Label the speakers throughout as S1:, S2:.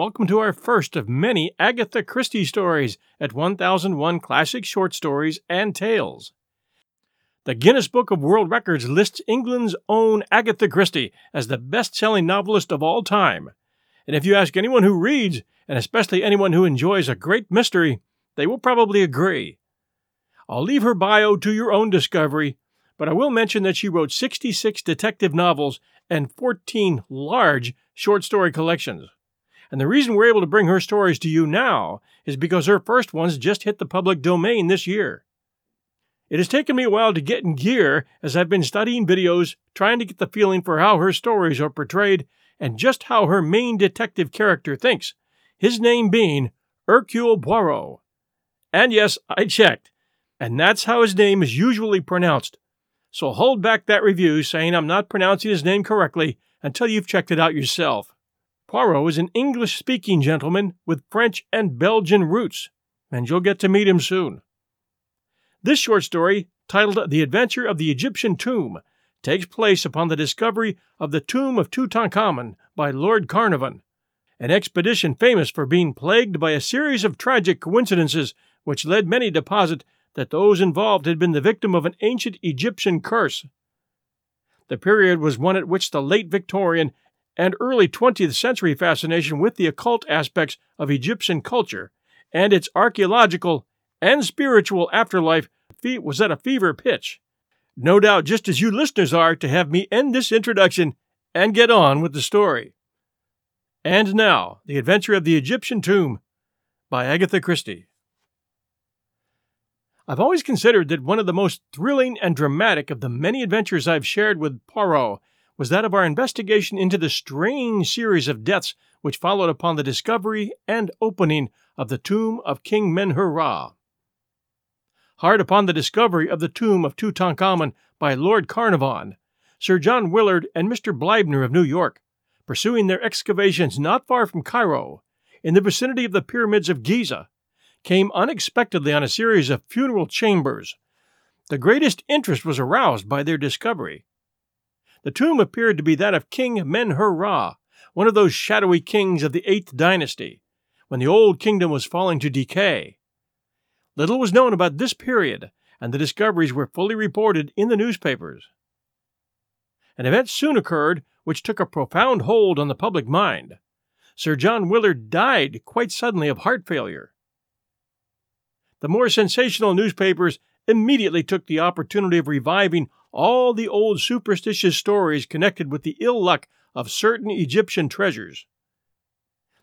S1: Welcome to our first of many Agatha Christie stories at 1001 Classic Short Stories and Tales. The Guinness Book of World Records lists England's own Agatha Christie as the best selling novelist of all time. And if you ask anyone who reads, and especially anyone who enjoys a great mystery, they will probably agree. I'll leave her bio to your own discovery, but I will mention that she wrote 66 detective novels and 14 large short story collections. And the reason we're able to bring her stories to you now is because her first ones just hit the public domain this year. It has taken me a while to get in gear as I've been studying videos, trying to get the feeling for how her stories are portrayed and just how her main detective character thinks, his name being Hercule Poirot. And yes, I checked, and that's how his name is usually pronounced. So hold back that review saying I'm not pronouncing his name correctly until you've checked it out yourself. Poirot is an English speaking gentleman with French and Belgian roots, and you'll get to meet him soon. This short story, titled The Adventure of the Egyptian Tomb, takes place upon the discovery of the tomb of Tutankhamun by Lord Carnarvon, an expedition famous for being plagued by a series of tragic coincidences which led many to posit that those involved had been the victim of an ancient Egyptian curse. The period was one at which the late Victorian and early 20th century fascination with the occult aspects of Egyptian culture and its archaeological and spiritual afterlife was at a fever pitch. No doubt, just as you listeners are, to have me end this introduction and get on with the story. And now, The Adventure of the Egyptian Tomb by Agatha Christie. I've always considered that one of the most thrilling and dramatic of the many adventures I've shared with Poirot was that of our investigation into the strange series of deaths which followed upon the discovery and opening of the tomb of King Menhur hard upon the discovery of the tomb of Tutankhamun by Lord Carnarvon, Sir John Willard and Mr. Bleibner of New York, pursuing their excavations not far from Cairo, in the vicinity of the pyramids of Giza, came unexpectedly on a series of funeral chambers. The greatest interest was aroused by their discovery. The tomb appeared to be that of King Menhur Ra, one of those shadowy kings of the Eighth Dynasty, when the old kingdom was falling to decay. Little was known about this period, and the discoveries were fully reported in the newspapers. An event soon occurred which took a profound hold on the public mind. Sir John Willard died quite suddenly of heart failure. The more sensational newspapers immediately took the opportunity of reviving all the old superstitious stories connected with the ill luck of certain Egyptian treasures.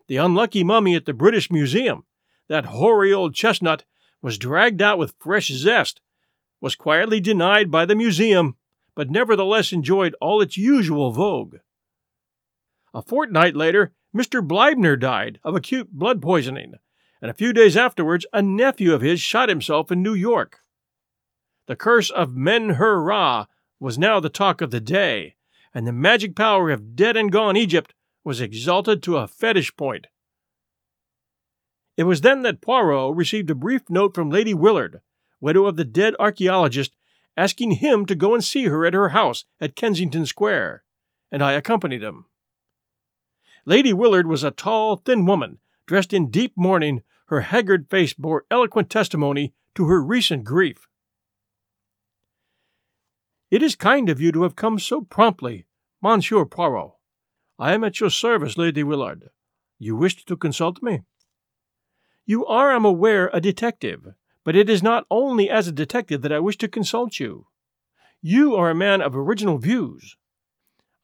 S1: The unlucky mummy at the British Museum, that hoary old chestnut, was dragged out with fresh zest, was quietly denied by the museum, but nevertheless enjoyed all its usual vogue. A fortnight later, Mr. Bleibner died of acute blood poisoning, and a few days afterwards, a nephew of his shot himself in New York. The curse of Men-Hur Ra was now the talk of the day, and the magic power of dead and gone Egypt was exalted to a fetish point. It was then that Poirot received a brief note from Lady Willard, widow of the dead archaeologist, asking him to go and see her at her house at Kensington Square, and I accompanied him. Lady Willard was a tall, thin woman, dressed in deep mourning. Her haggard face bore eloquent testimony to her recent grief. It is kind of you to have come so promptly, Monsieur Poirot. I am at your service, Lady Willard. You wished to consult me? You are, I'm aware, a detective, but it is not only as a detective that I wish to consult you. You are a man of original views.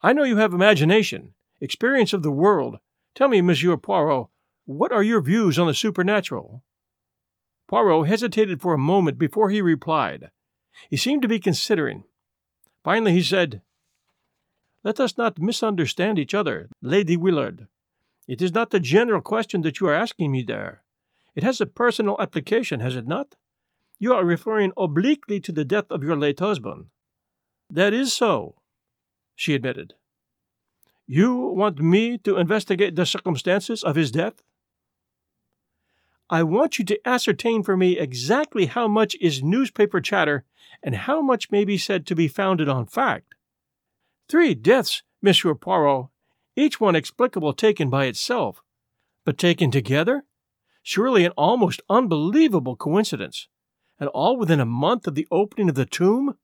S1: I know you have imagination, experience of the world. Tell me, Monsieur Poirot, what are your views on the supernatural? Poirot hesitated for a moment before he replied. He seemed to be considering. Finally, he said, Let us not misunderstand each other, Lady Willard. It is not the general question that you are asking me there. It has a personal application, has it not? You are referring obliquely to the death of your late husband. That is so, she admitted. You want me to investigate the circumstances of his death? I want you to ascertain for me exactly how much is newspaper chatter and how much may be said to be founded on fact. Three deaths, Monsieur Poirot, each one explicable taken by itself, but taken together? Surely an almost unbelievable coincidence, and all within a month of the opening of the tomb?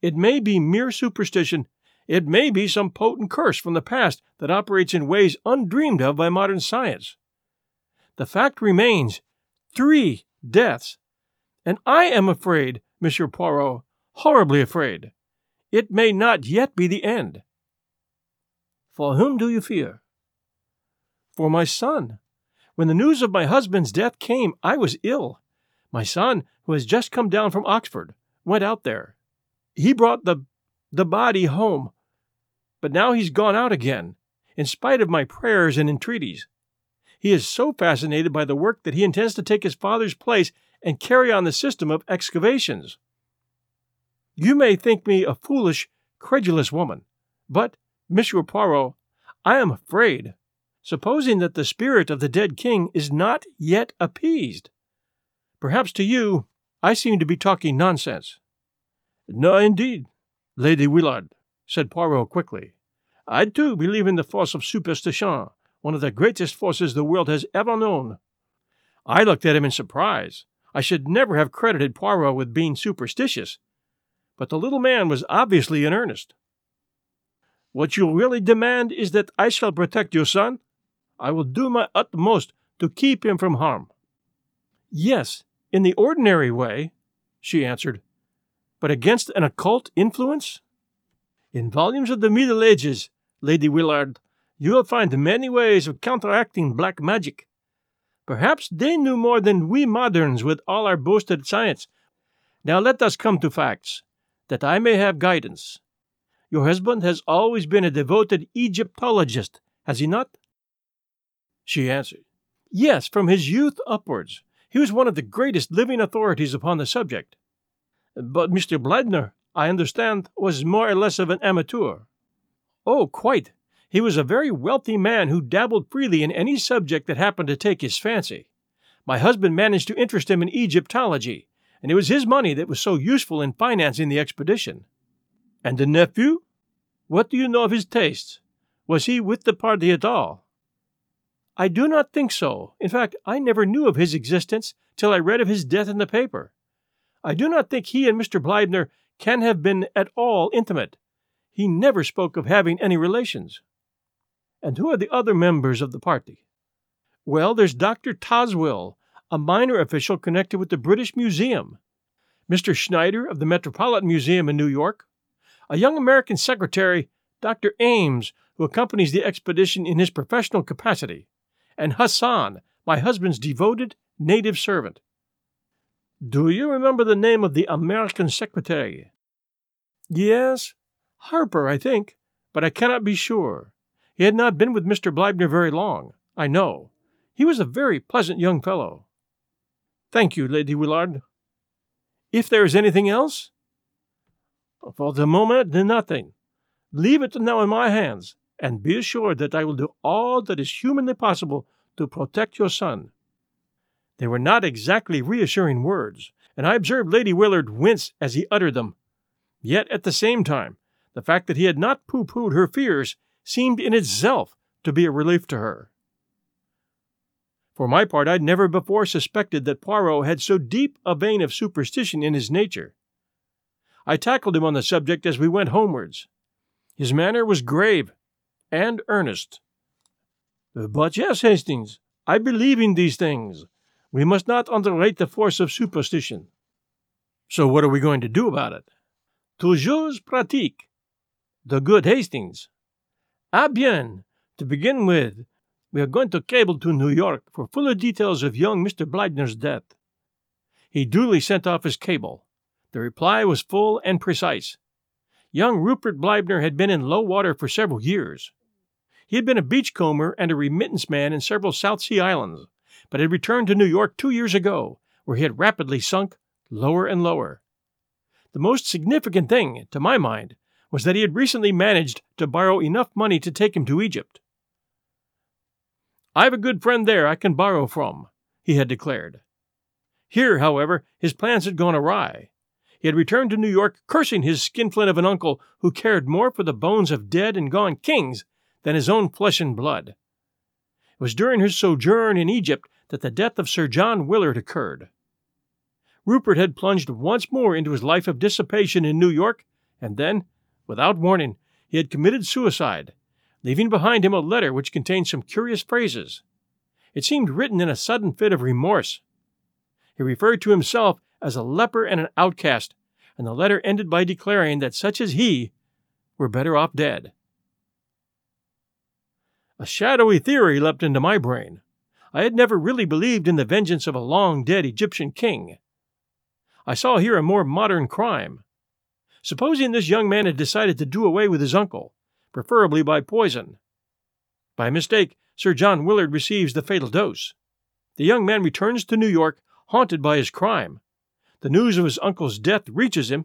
S1: It may be mere superstition, it may be some potent curse from the past that operates in ways undreamed of by modern science. The fact remains three deaths, and I am afraid, Monsieur Poirot, horribly afraid. It may not yet be the end. For whom do you fear? For my son. When the news of my husband's death came, I was ill. My son, who has just come down from Oxford, went out there. He brought the the body home. But now he's gone out again, in spite of my prayers and entreaties. He is so fascinated by the work that he intends to take his father's place and carry on the system of excavations. You may think me a foolish, credulous woman, but, Monsieur Poirot, I am afraid, supposing that the spirit of the dead king is not yet appeased. Perhaps to you I seem to be talking nonsense. No, indeed, Lady Willard, said Poirot quickly. I too believe in the force of superstition, one of the greatest forces the world has ever known. I looked at him in surprise. I should never have credited Poirot with being superstitious, but the little man was obviously in earnest. What you really demand is that I shall protect your son? I will do my utmost to keep him from harm. Yes, in the ordinary way, she answered, but against an occult influence? In volumes of the Middle Ages, Lady Willard, you will find many ways of counteracting black magic. Perhaps they knew more than we moderns with all our boasted science. Now let us come to facts, that I may have guidance. Your husband has always been a devoted Egyptologist, has he not? She answered, Yes, from his youth upwards. He was one of the greatest living authorities upon the subject. But Mr. Bleibner, I understand, was more or less of an amateur. Oh, quite. He was a very wealthy man who dabbled freely in any subject that happened to take his fancy. My husband managed to interest him in Egyptology, and it was his money that was so useful in financing the expedition. And the nephew? What do you know of his tastes? Was he with the party at all? I do not think so. In fact, I never knew of his existence till I read of his death in the paper. I do not think he and Mr. Bleibner can have been at all intimate. He never spoke of having any relations. And who are the other members of the party? Well, there's Dr. Tosswill, a minor official connected with the British Museum, Mr. Schneider of the Metropolitan Museum in New York, a young American secretary, Dr. Ames, who accompanies the expedition in his professional capacity, and Hassan, my husband's devoted native servant. Do you remember the name of the American secretary? Yes, Harper, I think, but I cannot be sure. He had not been with Mr. Bleibner very long, I know. He was a very pleasant young fellow. Thank you, Lady Willard. If there is anything else? For the moment, nothing. Leave it now in my hands, and be assured that I will do all that is humanly possible to protect your son. They were not exactly reassuring words, and I observed Lady Willard wince as he uttered them. Yet at the same time, the fact that he had not pooh poohed her fears seemed in itself to be a relief to her. For my part, I'd never before suspected that Poirot had so deep a vein of superstition in his nature. I tackled him on the subject as we went homewards. His manner was grave and earnest. But yes, Hastings, I believe in these things. We must not underrate the force of superstition. So, what are we going to do about it? Toujours pratique. The good Hastings. Ah bien. To begin with, we are going to cable to New York for fuller details of young Mr. Bleibner's death. He duly sent off his cable. The reply was full and precise. Young Rupert Bleibner had been in low water for several years. He had been a beachcomber and a remittance man in several South Sea islands but had returned to New York two years ago, where he had rapidly sunk lower and lower. The most significant thing, to my mind, was that he had recently managed to borrow enough money to take him to Egypt. I have a good friend there I can borrow from, he had declared. Here, however, his plans had gone awry. He had returned to New York cursing his skinflint of an uncle who cared more for the bones of dead and gone kings than his own flesh and blood. It was during his sojourn in Egypt that the death of Sir John Willard occurred. Rupert had plunged once more into his life of dissipation in New York, and then, without warning, he had committed suicide, leaving behind him a letter which contained some curious phrases. It seemed written in a sudden fit of remorse. He referred to himself as a leper and an outcast, and the letter ended by declaring that such as he were better off dead. A shadowy theory leapt into my brain. I had never really believed in the vengeance of a long dead Egyptian king. I saw here a more modern crime. Supposing this young man had decided to do away with his uncle, preferably by poison. By mistake, Sir John Willard receives the fatal dose. The young man returns to New York, haunted by his crime. The news of his uncle's death reaches him.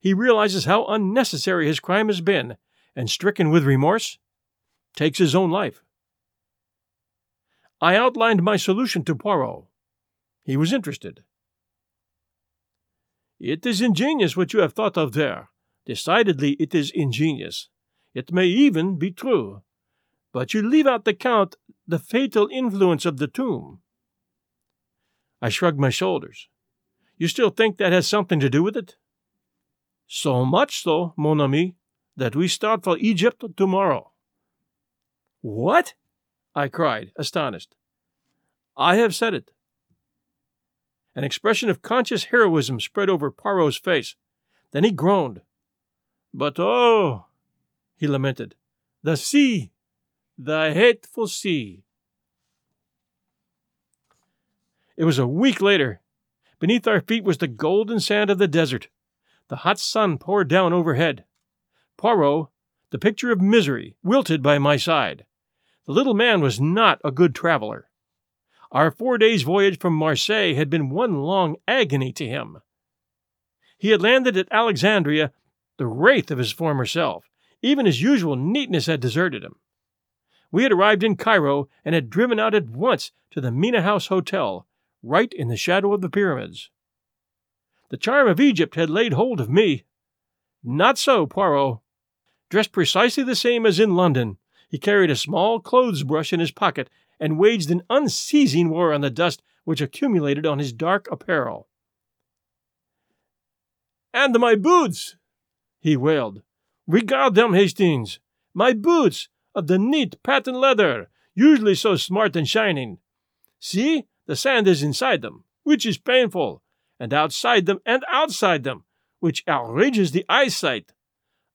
S1: He realizes how unnecessary his crime has been, and stricken with remorse, takes his own life. I outlined my solution to Poirot. He was interested. It is ingenious what you have thought of there. Decidedly, it is ingenious. It may even be true. But you leave out the count the fatal influence of the tomb. I shrugged my shoulders. You still think that has something to do with it? So much so, mon ami, that we start for Egypt tomorrow. What? I cried, astonished. I have said it. An expression of conscious heroism spread over Poirot's face. Then he groaned. But oh, he lamented, the sea, the hateful sea. It was a week later. Beneath our feet was the golden sand of the desert. The hot sun poured down overhead. Poirot, the picture of misery, wilted by my side. The little man was not a good traveler. Our four days' voyage from Marseilles had been one long agony to him. He had landed at Alexandria, the wraith of his former self. Even his usual neatness had deserted him. We had arrived in Cairo and had driven out at once to the Mena House Hotel, right in the shadow of the pyramids. The charm of Egypt had laid hold of me. Not so Poirot. Dressed precisely the same as in London, he carried a small clothes brush in his pocket and waged an unceasing war on the dust which accumulated on his dark apparel. And my boots! he wailed. Regard them, Hastings! My boots of the neat patent leather, usually so smart and shining. See, the sand is inside them, which is painful, and outside them and outside them, which outrages the eyesight.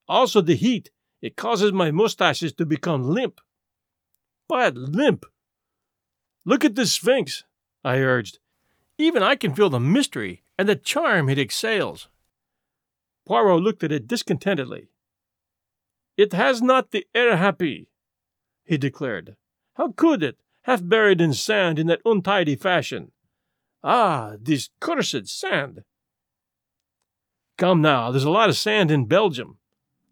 S1: Also the heat, it causes my mustaches to become limp. But limp! Look at the Sphinx, I urged. Even I can feel the mystery and the charm it exhales. Poirot looked at it discontentedly. It has not the air happy, he declared. How could it, half buried in sand in that untidy fashion? Ah, this cursed sand! Come now, there's a lot of sand in Belgium,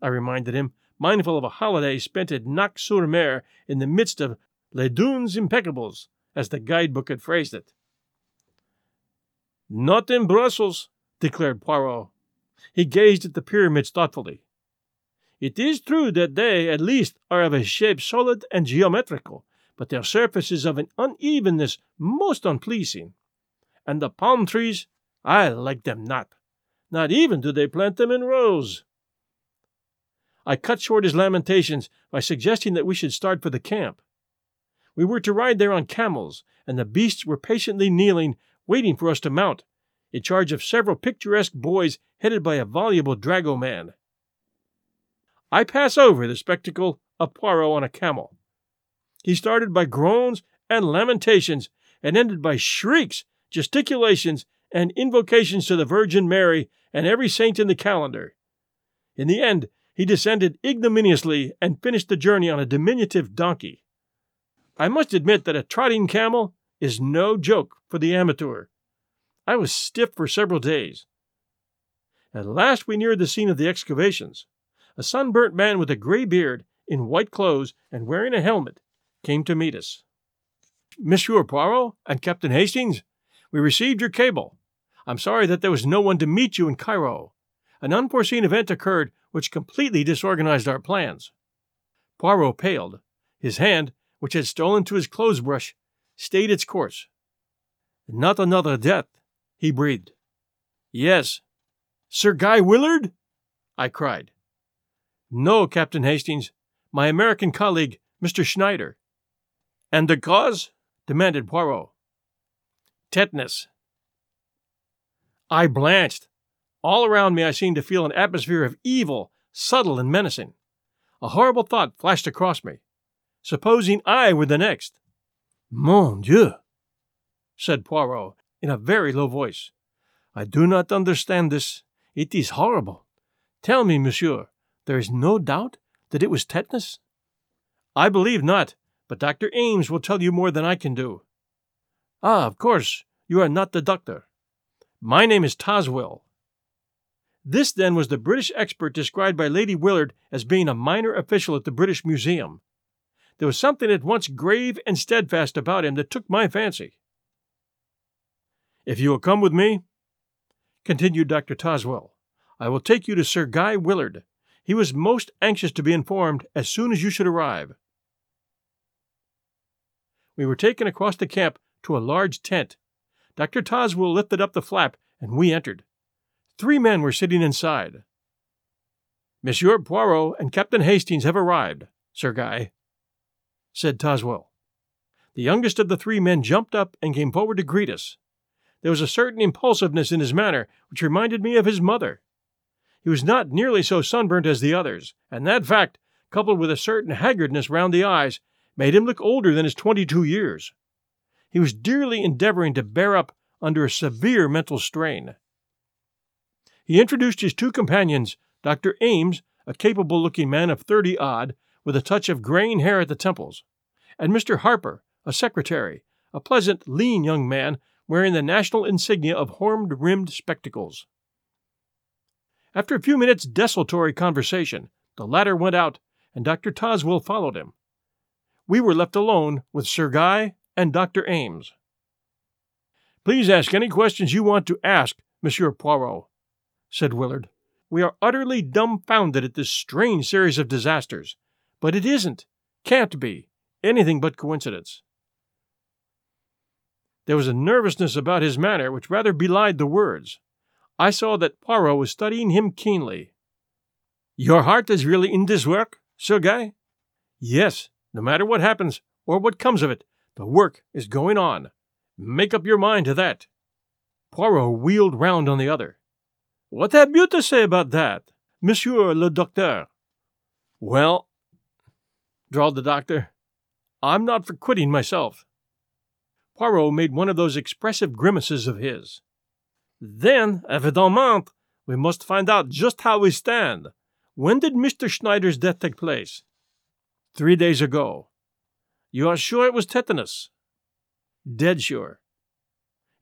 S1: I reminded him, mindful of a holiday spent at Knocke sur Mer in the midst of Les Dunes Impeccables, as the guidebook had phrased it. Not in Brussels, declared Poirot. He gazed at the pyramids thoughtfully. It is true that they, at least, are of a shape solid and geometrical, but their surface is of an unevenness most unpleasing. And the palm trees, I like them not. Not even do they plant them in rows. I cut short his lamentations by suggesting that we should start for the camp. We were to ride there on camels, and the beasts were patiently kneeling, waiting for us to mount, in charge of several picturesque boys headed by a voluble dragoman. I pass over the spectacle of Poirot on a camel. He started by groans and lamentations, and ended by shrieks, gesticulations, and invocations to the Virgin Mary and every saint in the calendar. In the end, he descended ignominiously and finished the journey on a diminutive donkey. I must admit that a trotting camel is no joke for the amateur. I was stiff for several days. At last we neared the scene of the excavations. A sunburnt man with a gray beard, in white clothes, and wearing a helmet, came to meet us. Monsieur Poirot and Captain Hastings, we received your cable. I'm sorry that there was no one to meet you in Cairo. An unforeseen event occurred which completely disorganized our plans. Poirot paled. His hand, which had stolen to his clothes brush, stayed its course. Not another death, he breathed. Yes. Sir Guy Willard? I cried. No, Captain Hastings. My American colleague, Mr. Schneider. And the cause? demanded Poirot. Tetanus. I blanched. All around me I seemed to feel an atmosphere of evil, subtle and menacing. A horrible thought flashed across me. Supposing I were the next? Mon Dieu! said Poirot in a very low voice. I do not understand this. It is horrible. Tell me, monsieur, there is no doubt that it was tetanus? I believe not, but Dr. Ames will tell you more than I can do. Ah, of course, you are not the doctor. My name is Tosswill. This, then, was the British expert described by Lady Willard as being a minor official at the British Museum. There was something at once grave and steadfast about him that took my fancy. If you will come with me, continued Dr. Tosswill, I will take you to Sir Guy Willard. He was most anxious to be informed as soon as you should arrive. We were taken across the camp to a large tent. Dr. Tosswill lifted up the flap, and we entered. Three men were sitting inside. Monsieur Poirot and Captain Hastings have arrived, Sir Guy, said Tosswill. The youngest of the three men jumped up and came forward to greet us. There was a certain impulsiveness in his manner which reminded me of his mother. He was not nearly so sunburnt as the others, and that fact, coupled with a certain haggardness round the eyes, made him look older than his twenty two years. He was dearly endeavoring to bear up under a severe mental strain. He introduced his two companions, Dr. Ames, a capable looking man of thirty odd, with a touch of graying hair at the temples, and Mr. Harper, a secretary, a pleasant, lean young man wearing the national insignia of horn rimmed spectacles. After a few minutes' desultory conversation, the latter went out, and Dr. Tosswill followed him. We were left alone with Sir Guy and Dr. Ames. Please ask any questions you want to ask, Monsieur Poirot, said Willard. We are utterly dumbfounded at this strange series of disasters, but it isn't, can't be, anything but coincidence. There was a nervousness about his manner which rather belied the words. I saw that Poirot was studying him keenly. Your heart is really in this work, Sir Guy? Yes, no matter what happens or what comes of it, the work is going on. Make up your mind to that. Poirot wheeled round on the other. What have you to say about that, Monsieur le Docteur? Well, drawled the doctor, I'm not for quitting myself. Poirot made one of those expressive grimaces of his. Then, evidemment, we must find out just how we stand. When did Mr. Schneider's death take place? Three days ago. You are sure it was tetanus? Dead sure.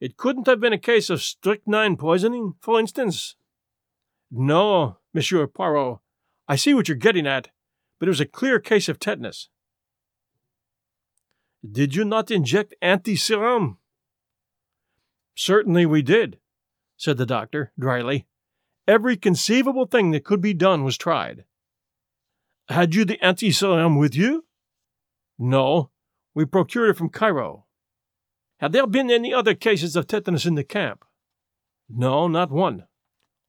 S1: It couldn't have been a case of strychnine poisoning, for instance? No, Monsieur Poirot. I see what you're getting at, but it was a clear case of tetanus. Did you not inject anti-serum? Certainly we did, said the doctor dryly. Every conceivable thing that could be done was tried. Had you the anti-serum with you? No, we procured it from Cairo. Have there been any other cases of tetanus in the camp? No, not one.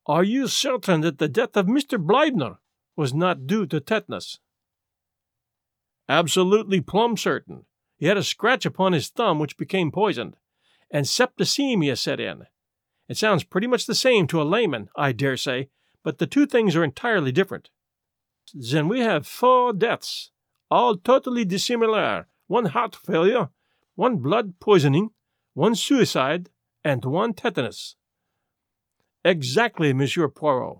S1: Are you certain that the death of Mr. Bleibner was not due to tetanus? Absolutely plumb certain. He had a scratch upon his thumb which became poisoned, and septicemia set in. It sounds pretty much the same to a layman, I dare say, but the two things are entirely different. Then we have four deaths, all totally dissimilar one heart failure, one blood poisoning, one suicide, and one tetanus. Exactly, Monsieur Poirot.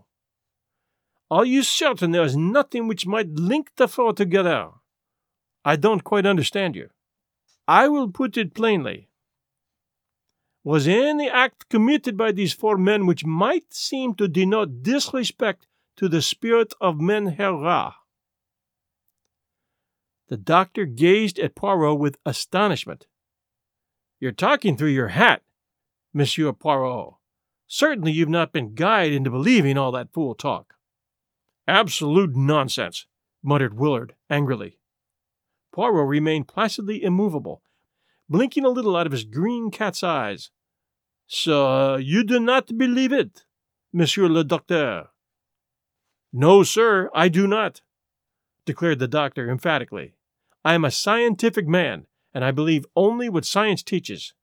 S1: Are you certain there is nothing which might link the four together? I don't quite understand you. I will put it plainly. Was any act committed by these four men which might seem to denote disrespect to the spirit of Men-Her-Ra? The doctor gazed at Poirot with astonishment. You're talking through your hat, Monsieur Poirot. Certainly you've not been guyed into believing all that fool talk. Absolute nonsense, muttered Willard angrily. Poirot remained placidly immovable, blinking a little out of his green cat's eyes. So you do not believe it, Monsieur le Docteur? No, sir, I do not, declared the doctor emphatically. I am a scientific man, and I believe only what science teaches.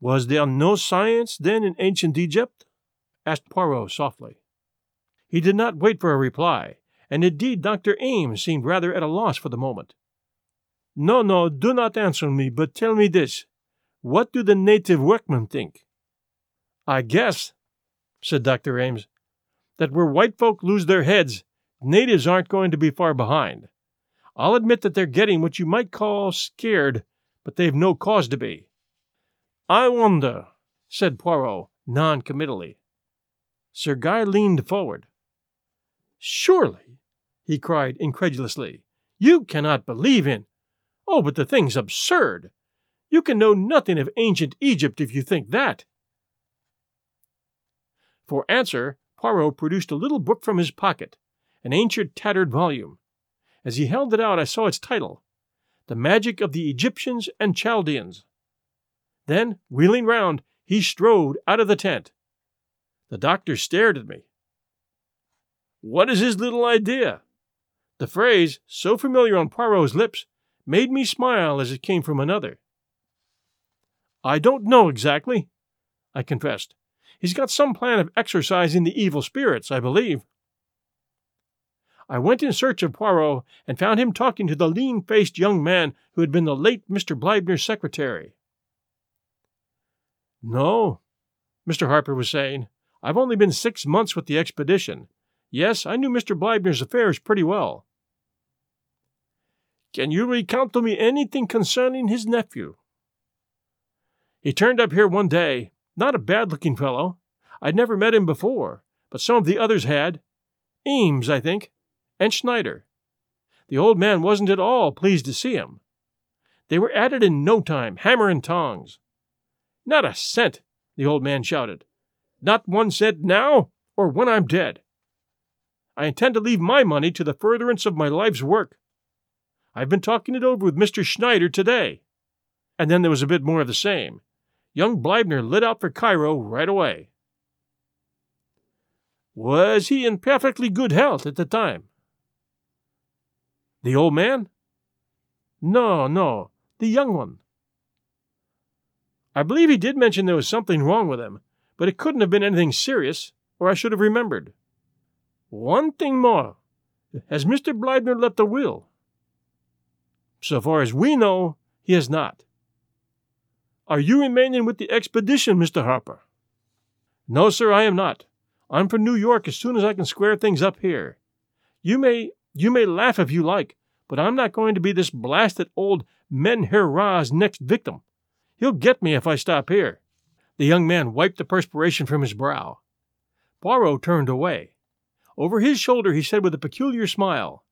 S1: Was there no science, then, in ancient Egypt? asked Poirot softly. He did not wait for a reply, and indeed Dr. Ames seemed rather at a loss for the moment. No, no, do not answer me, but tell me this. What do the native workmen think? I guess, said Dr. Ames, that where white folk lose their heads, natives aren't going to be far behind. I'll admit that they're getting what you might call scared, but they've no cause to be. I wonder, said Poirot non committally. Sir Guy leaned forward. Surely, he cried incredulously, you cannot believe in. Oh, but the thing's absurd. You can know nothing of ancient Egypt if you think that. For answer, Poirot produced a little book from his pocket, an ancient tattered volume. As he held it out, I saw its title The Magic of the Egyptians and Chaldeans. Then, wheeling round, he strode out of the tent. The doctor stared at me. What is his little idea? The phrase, so familiar on Poirot's lips, made me smile as it came from another. I don't know exactly, I confessed. He's got some plan of exorcising the evil spirits, I believe. I went in search of Poirot and found him talking to the lean faced young man who had been the late Mr. Bleibner's secretary. No, Mr. Harper was saying, I've only been six months with the expedition. Yes, I knew Mr. Bleibner's affairs pretty well. Can you recount to me anything concerning his nephew? He turned up here one day, not a bad looking fellow. I'd never met him before, but some of the others had. Ames, I think, and Schneider. The old man wasn't at all pleased to see him. They were at it in no time, hammer and tongs. Not a cent, the old man shouted. Not one cent now, or when I'm dead. I intend to leave my money to the furtherance of my life's work. I've been talking it over with Mr. Schneider today. And then there was a bit more of the same. Young Bleibner lit out for Cairo right away. Was he in perfectly good health at the time? The old man? No, no, the young one. I believe he did mention there was something wrong with him, but it couldn't have been anything serious, or I should have remembered. One thing more. Has Mr. Bleibner left a will? So far as we know, he has not. Are you remaining with the expedition, Mr. Harper? No, sir, I am not. I'm for New York as soon as I can square things up here. You may you may laugh if you like, but I'm not going to be this blasted old Menher Ra's next victim. He'll get me if I stop here. The young man wiped the perspiration from his brow. Poirot turned away. Over his shoulder he said with a peculiar smile,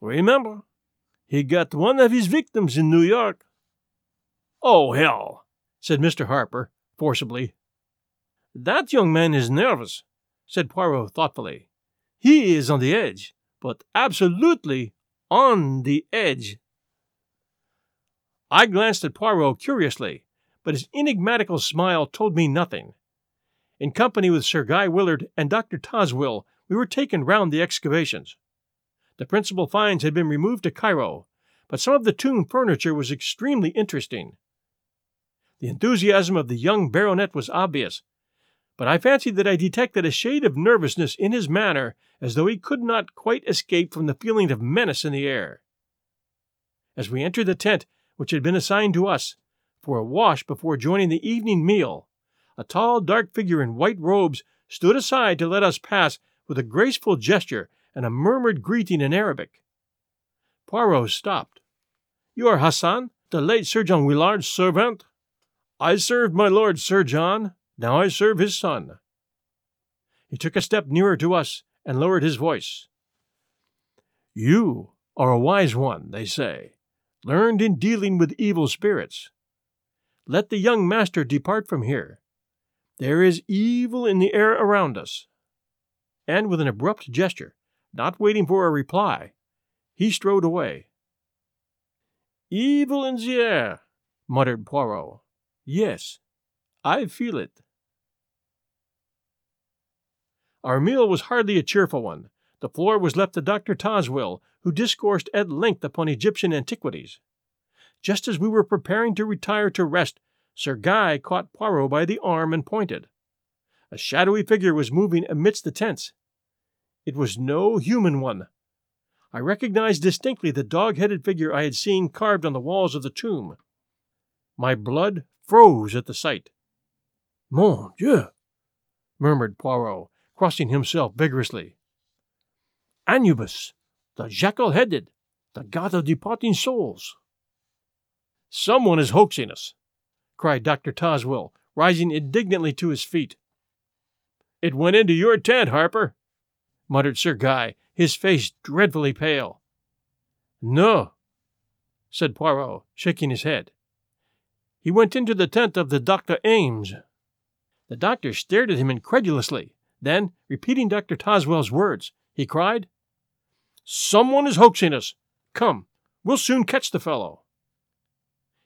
S1: Remember, he got one of his victims in New York. Oh, hell, said Mr. Harper, forcibly. That young man is nervous, said Poirot thoughtfully. He is on the edge, but absolutely on the edge. I glanced at Poirot curiously, but his enigmatical smile told me nothing. In company with Sir Guy Willard and Dr. Tosswill, we were taken round the excavations. The principal finds had been removed to Cairo, but some of the tomb furniture was extremely interesting. The enthusiasm of the young baronet was obvious, but I fancied that I detected a shade of nervousness in his manner as though he could not quite escape from the feeling of menace in the air. As we entered the tent, which had been assigned to us, for a wash before joining the evening meal, a tall, dark figure in white robes stood aside to let us pass with a graceful gesture and a murmured greeting in Arabic. Poirot stopped. You are Hassan, the late Sir John Willard's servant? I served my lord Sir John, now I serve his son. He took a step nearer to us and lowered his voice. You are a wise one, they say, learned in dealing with evil spirits. Let the young master depart from here. There is evil in the air around us. And with an abrupt gesture, Not waiting for a reply, he strode away. Evil in the air, muttered Poirot. Yes, I feel it. Our meal was hardly a cheerful one. The floor was left to Dr. Tosswill, who discoursed at length upon Egyptian antiquities. Just as we were preparing to retire to rest, Sir Guy caught Poirot by the arm and pointed. A shadowy figure was moving amidst the tents. It was no human one. I recognized distinctly the dog headed figure I had seen carved on the walls of the tomb. My blood froze at the sight. Mon Dieu! murmured Poirot, crossing himself vigorously. Anubis, the jackal headed, the god of departing souls. Someone is hoaxing us, cried Dr. Tosswill, rising indignantly to his feet. It went into your tent, Harper, muttered Sir Guy, his face dreadfully pale. No, said Poirot, shaking his head. He went into the tent of the Dr. Ames. The doctor stared at him incredulously. Then, repeating Dr. Tosswill's words, he cried, Someone is hoaxing us. Come, we'll soon catch the fellow.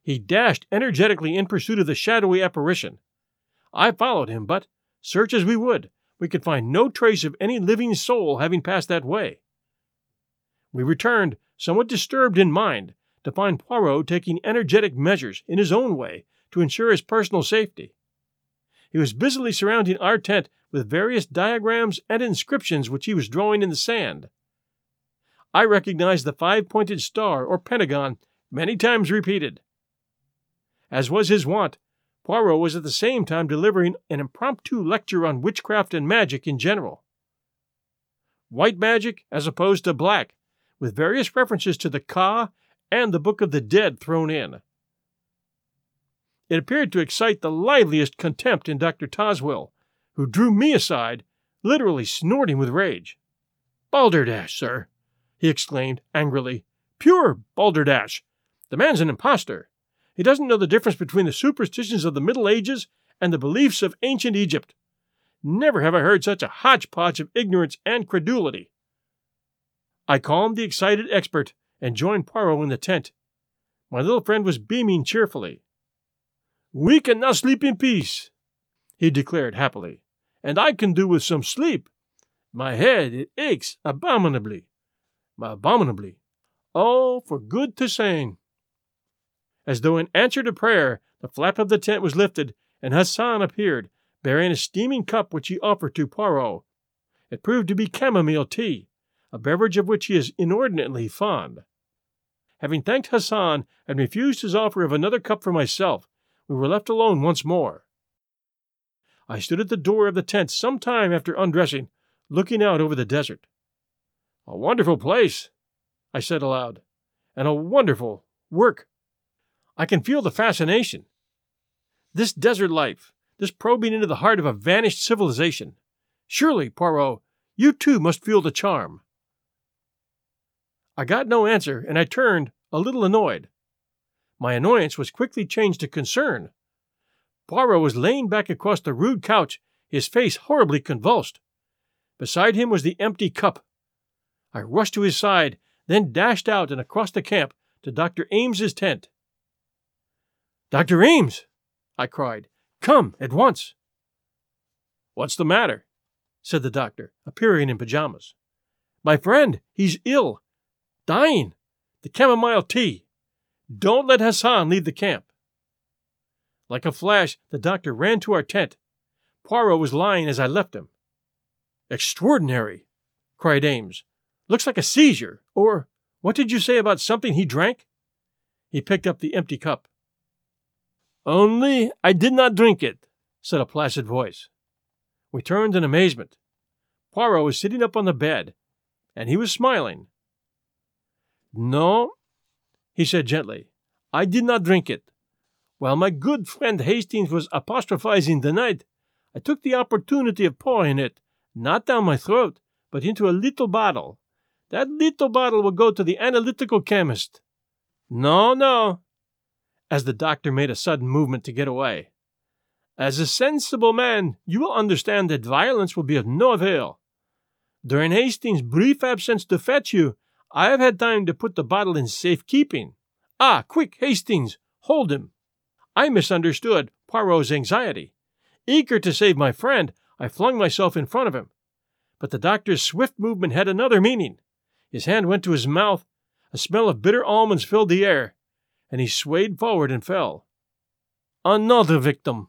S1: He dashed energetically in pursuit of the shadowy apparition. I followed him, but, search as we would, we could find no trace of any living soul having passed that way. We returned, somewhat disturbed in mind, to find Poirot taking energetic measures in his own way to ensure his personal safety. He was busily surrounding our tent with various diagrams and inscriptions which he was drawing in the sand. I recognized the five pointed star or pentagon many times repeated. As was his wont, Poirot was at the same time delivering an impromptu lecture on witchcraft and magic in general. White magic as opposed to black, with various references to the Ka and the Book of the Dead thrown in. It appeared to excite the liveliest contempt in Dr. Tosswill, who drew me aside, literally snorting with rage. Balderdash, sir! he exclaimed angrily. Pure balderdash! The man's an impostor. He doesn't know the difference between the superstitions of the Middle Ages and the beliefs of ancient Egypt. Never have I heard such a hodgepodge of ignorance and credulity. I calmed the excited expert and joined Poirot in the tent. My little friend was beaming cheerfully. We can now sleep in peace, he declared happily, and I can do with some sleep. My head it aches abominably, abominably. Oh, for good tisane! As though in answer to prayer, the flap of the tent was lifted, and Hassan appeared, bearing a steaming cup which he offered to Poirot. It proved to be chamomile tea, a beverage of which he is inordinately fond. Having thanked Hassan and refused his offer of another cup for myself, we were left alone once more. I stood at the door of the tent some time after undressing, looking out over the desert. A wonderful place, I said aloud, and a wonderful work. I can feel the fascination. This desert life, this probing into the heart of a vanished civilization. Surely, Poirot, you too must feel the charm. I got no answer, and I turned, a little annoyed. My annoyance was quickly changed to concern. Poirot was laying back across the rude couch, his face horribly convulsed. Beside him was the empty cup. I rushed to his side, then dashed out and across the camp to Dr. Ames's tent. Dr. Ames! I cried. Come at once. What's the matter? said the doctor, appearing in pajamas. My friend, he's ill. Dying. The chamomile tea. Don't let Hassan leave the camp. Like a flash, the doctor ran to our tent. Poirot was lying as I left him. Extraordinary, cried Ames. Looks like a seizure. Or, what did you say about something he drank? He picked up the empty cup. Only I did not drink it, said a placid voice. We turned in amazement. Poirot was sitting up on the bed, and he was smiling. No, he said gently, I did not drink it. While my good friend Hastings was apostrophizing the night, I took the opportunity of pouring it, not down my throat, but into a little bottle. That little bottle will go to the analytical chemist. No, no, as the doctor made a sudden movement to get away. As a sensible man, you will understand that violence will be of no avail. During Hastings' brief absence to fetch you, I have had time to put the bottle in safekeeping. Ah, quick, Hastings, hold him. I misunderstood Poirot's anxiety. Eager to save my friend, I flung myself in front of him. But the doctor's swift movement had another meaning. His hand went to his mouth, a smell of bitter almonds filled the air, and he swayed forward and fell. Another victim,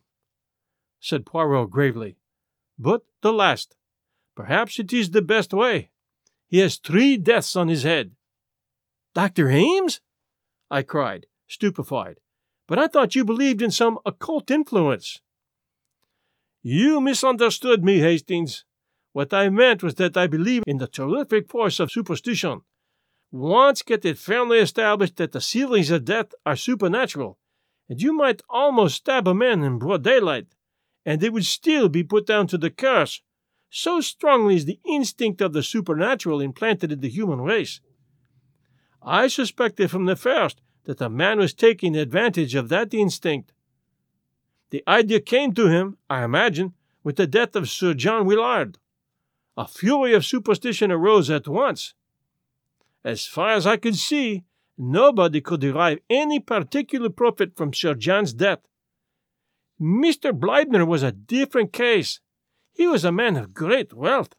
S1: said Poirot gravely, but the last. Perhaps it is the best way. He has three deaths on his head. Dr. Ames? I cried, stupefied. But I thought you believed in some occult influence. You misunderstood me, Hastings. What I meant was that I believe in the terrific force of superstition. Once get it firmly established that the ceilings of death are supernatural, and you might almost stab a man in broad daylight, and it would still be put down to the curse. So strongly is the instinct of the supernatural implanted in the human race. I suspected from the first that the man was taking advantage of that instinct. The idea came to him, I imagine, with the death of Sir John Willard. A fury of superstition arose at once. As far as I could see, nobody could derive any particular profit from Sir John's death. Mr. Bleibner was a different case. He was a man of great wealth.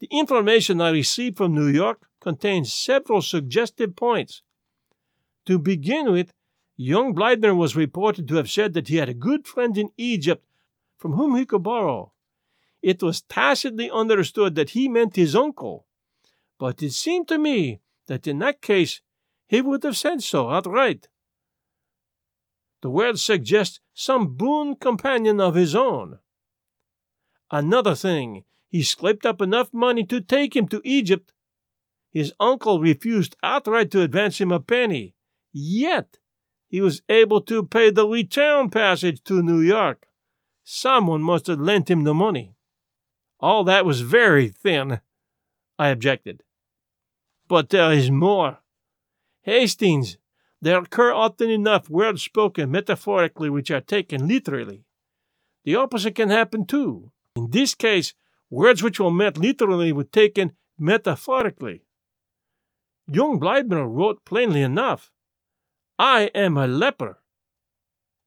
S1: The information I received from New York contains several suggestive points. To begin with, young Bleibner was reported to have said that he had a good friend in Egypt from whom he could borrow. It was tacitly understood that he meant his uncle, but it seemed to me that in that case he would have said so outright. The word suggests some boon companion of his own. Another thing, he scraped up enough money to take him to Egypt. His uncle refused outright to advance him a penny, yet he was able to pay the return passage to New York. Someone must have lent him the money. All that was very thin, I objected. But there is more. Hastings, there occur often enough words spoken metaphorically which are taken literally. The opposite can happen too. In this case, words which were meant literally were taken metaphorically. Young Bleibner wrote plainly enough, I am a leper.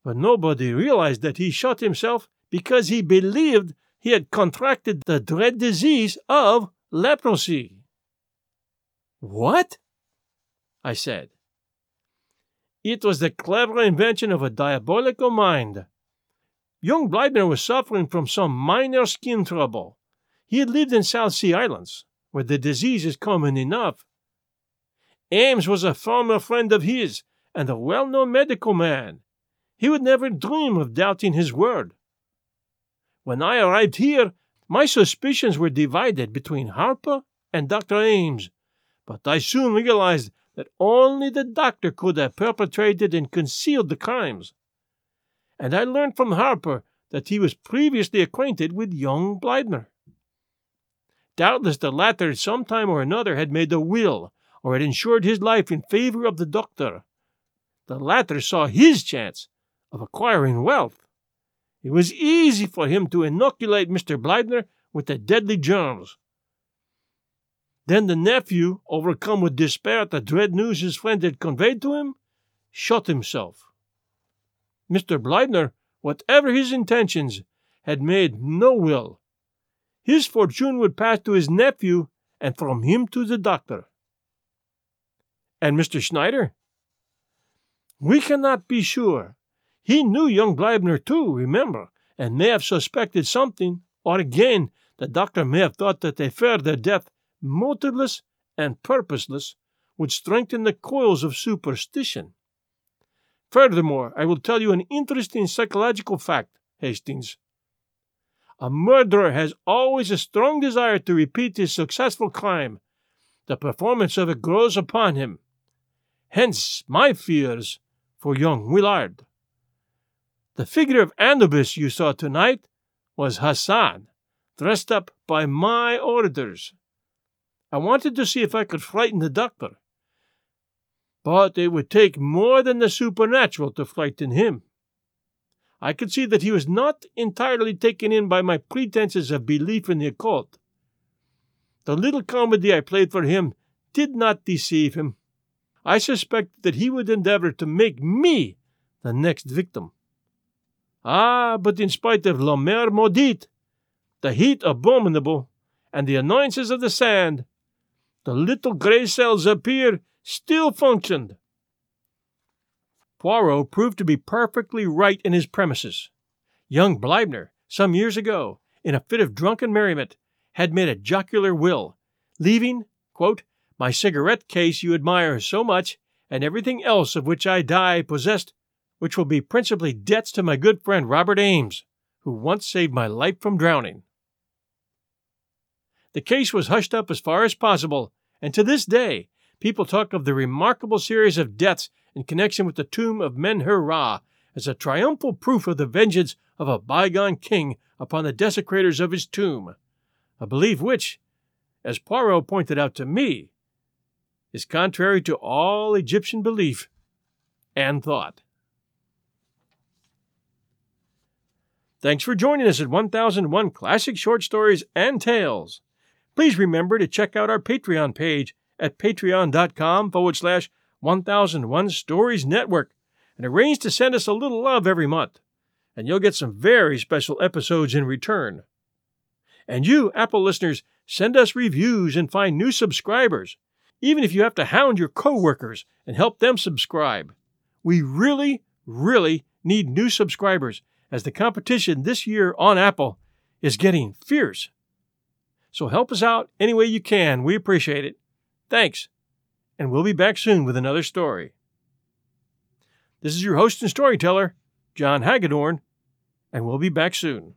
S1: But nobody realized that he shot himself because he believed he had contracted the dread disease of leprosy. What? I said. It was the clever invention of a diabolical mind. Young Bleibner was suffering from some minor skin trouble. He had lived in South Sea Islands, where the disease is common enough. Ames was a former friend of his and a well known medical man. He would never dream of doubting his word. When I arrived here, my suspicions were divided between Harper and Dr. Ames, but I soon realized that only the doctor could have perpetrated and concealed the crimes and I learned from Harper that he was previously acquainted with young Bleibner. Doubtless the latter some time or another had made a will or had insured his life in favor of the doctor. The latter saw his chance of acquiring wealth. It was easy for him to inoculate Mr. Bleibner with the deadly germs. Then the nephew, overcome with despair at the dread news his friend had conveyed to him, shot himself. Mr. Bleibner, whatever his intentions, had made no will. His fortune would pass to his nephew, and from him to the doctor. And Mr. Schneider? We cannot be sure. He knew young Bleibner too, remember, and may have suspected something, or again, the doctor may have thought that they feared their death, motiveless and purposeless, would strengthen the coils of superstition. Furthermore, I will tell you an interesting psychological fact, Hastings. A murderer has always a strong desire to repeat his successful crime. The performance of it grows upon him. Hence my fears for young Willard. The figure of Anubis you saw tonight was Hassan, dressed up by my orders. I wanted to see if I could frighten the doctor, but it would take more than the supernatural to frighten him. I could see that he was not entirely taken in by my pretenses of belief in the occult. the little comedy I played for him did not deceive him. I suspected that he would endeavor to make me the next victim. Ah, but in spite of La Mer Maudite, the heat abominable, and the annoyances of the sand, the little grey cells appear still functioned. Poirot proved to be perfectly right in his premises. Young Bleibner, some years ago, in a fit of drunken merriment, had made a jocular will, leaving, quote, my cigarette case you admire so much, and everything else of which I die possessed, which will be principally debts to my good friend Robert Ames, who once saved my life from drowning. The case was hushed up as far as possible, and to this day people talk of the remarkable series of deaths in connection with the tomb of Men Ra as a triumphal proof of the vengeance of a bygone king upon the desecrators of his tomb, a belief which, as Poirot pointed out to me, is contrary to all Egyptian belief and thought. Thanks for joining us at 1001 Classic Short Stories and Tales. Please remember to check out our Patreon page at patreon.com forward slash 1001 Stories Network and arrange to send us a little love every month, and you'll get some very special episodes in return. And you, Apple listeners, send us reviews and find new subscribers even if you have to hound your coworkers and help them subscribe. We really, really need new subscribers as the competition this year on Apple is getting fierce. So help us out any way you can. We appreciate it. Thanks. And we'll be back soon with another story. This is your host and storyteller, John Hagedorn, and we'll be back soon.